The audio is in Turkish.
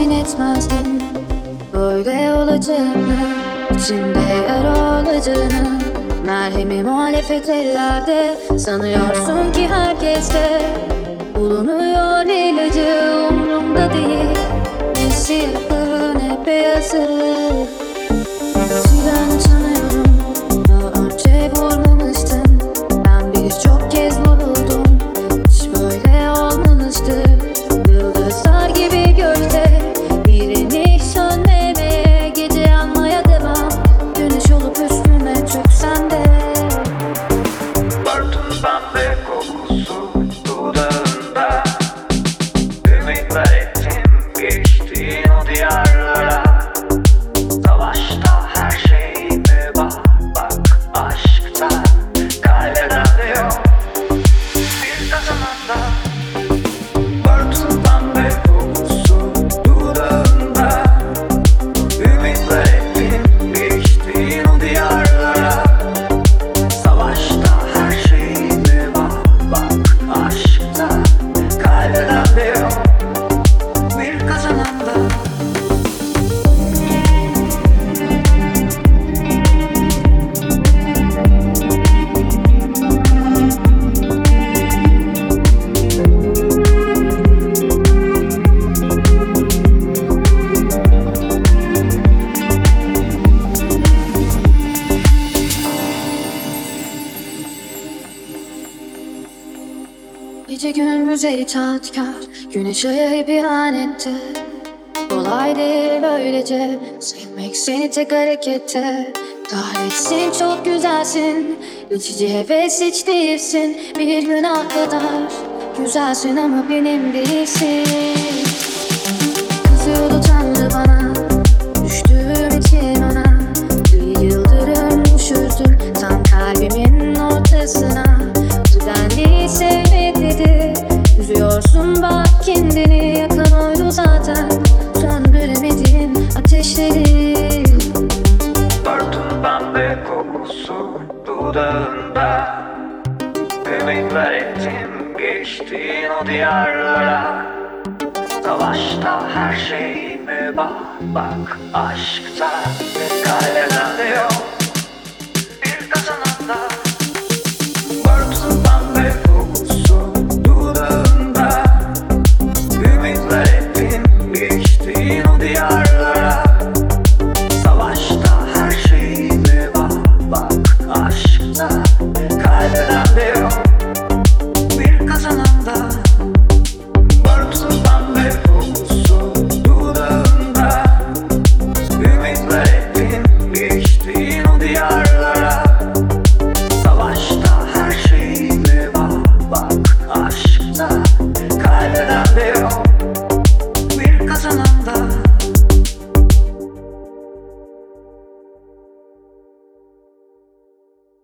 etmezdim. Böyle olacağını içinde yara olacağını. Merhemi muhalefet ellerde Sanıyorsun ki herkes de Bulunuyor ilacı umurumda değil. Ne siyahı ne beyazı Ümitler ettim Gece gündüze itaatkar Güneş aya bir etti. Kolay değil böylece Sevmek seni tek harekette Kahretsin çok güzelsin Geçici heves hiç değilsin. Bir günah kadar Güzelsin ama benim değilsin. Kızıyordu Tanrı bana dudağında Ümitler ettim geçtiğin o diyarlara. Savaşta her şey mi var bak aşkta. Kaybeden de yok